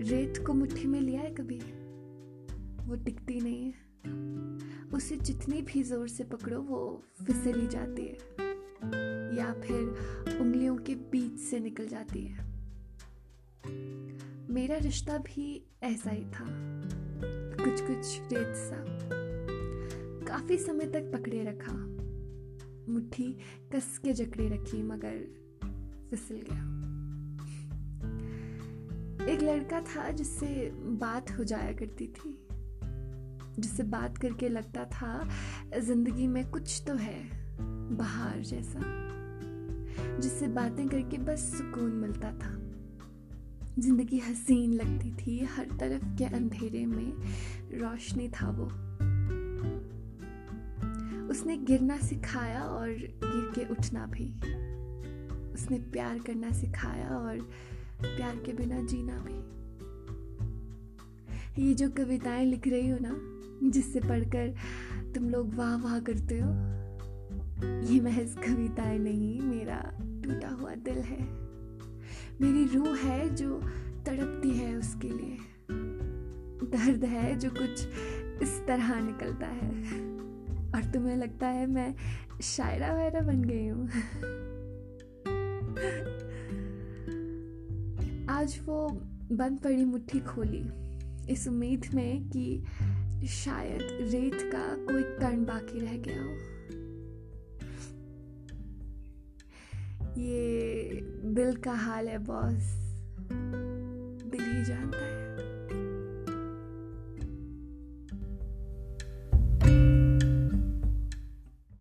रेत को मुट्ठी में लिया है कभी? वो टिकती नहीं है। उसे जितनी भी ज़ोर से पकड़ो, वो फिसल ही जाती है। या फिर उंगलियों के बीच से निकल जाती है। मेरा रिश्ता भी ऐसा ही था। कुछ कुछ रेत सा। काफ़ी समय तक पकड़े रखा। मुट्ठी कस के जकड़े रखी, मगर फिसल गया। एक लड़का था जिससे बात हो जाया करती थी। जिससे बात करके लगता था, ज़िंदगी में कुछ तो है, बाहर जैसा। जिससे बातें करके बस सुकून मिलता था। ज़िंदगी हसीन लगती थी, हर तरफ़ के अंधेरे में रोशनी था वो। उसने गिरना सिखाया और गिर के उठना भी। उसने प्यार करना सिखाया और प्यार के बिना जीना भी। ये जो कविताएँ लिख रही हो ना, जिससे पढ़कर तुम लोग वाह वाह करते हो, ये महज कविताएँ नहीं, मेरा टूटा हुआ दिल है। मेरी रूह है जो तड़पती है उसके लिए। दर्द है जो कुछ इस तरह निकलता है। और तुम्हें लगता है मैं शायरा वायरा बन गई हूँ। आज वो बंद पड़ी मुट्ठी खोली। इस उम्मीद में कि शायद रेत का कोई कण बाकी रह गया हो। ये दिल का हाल है, बॉस। दिल ही जानता है।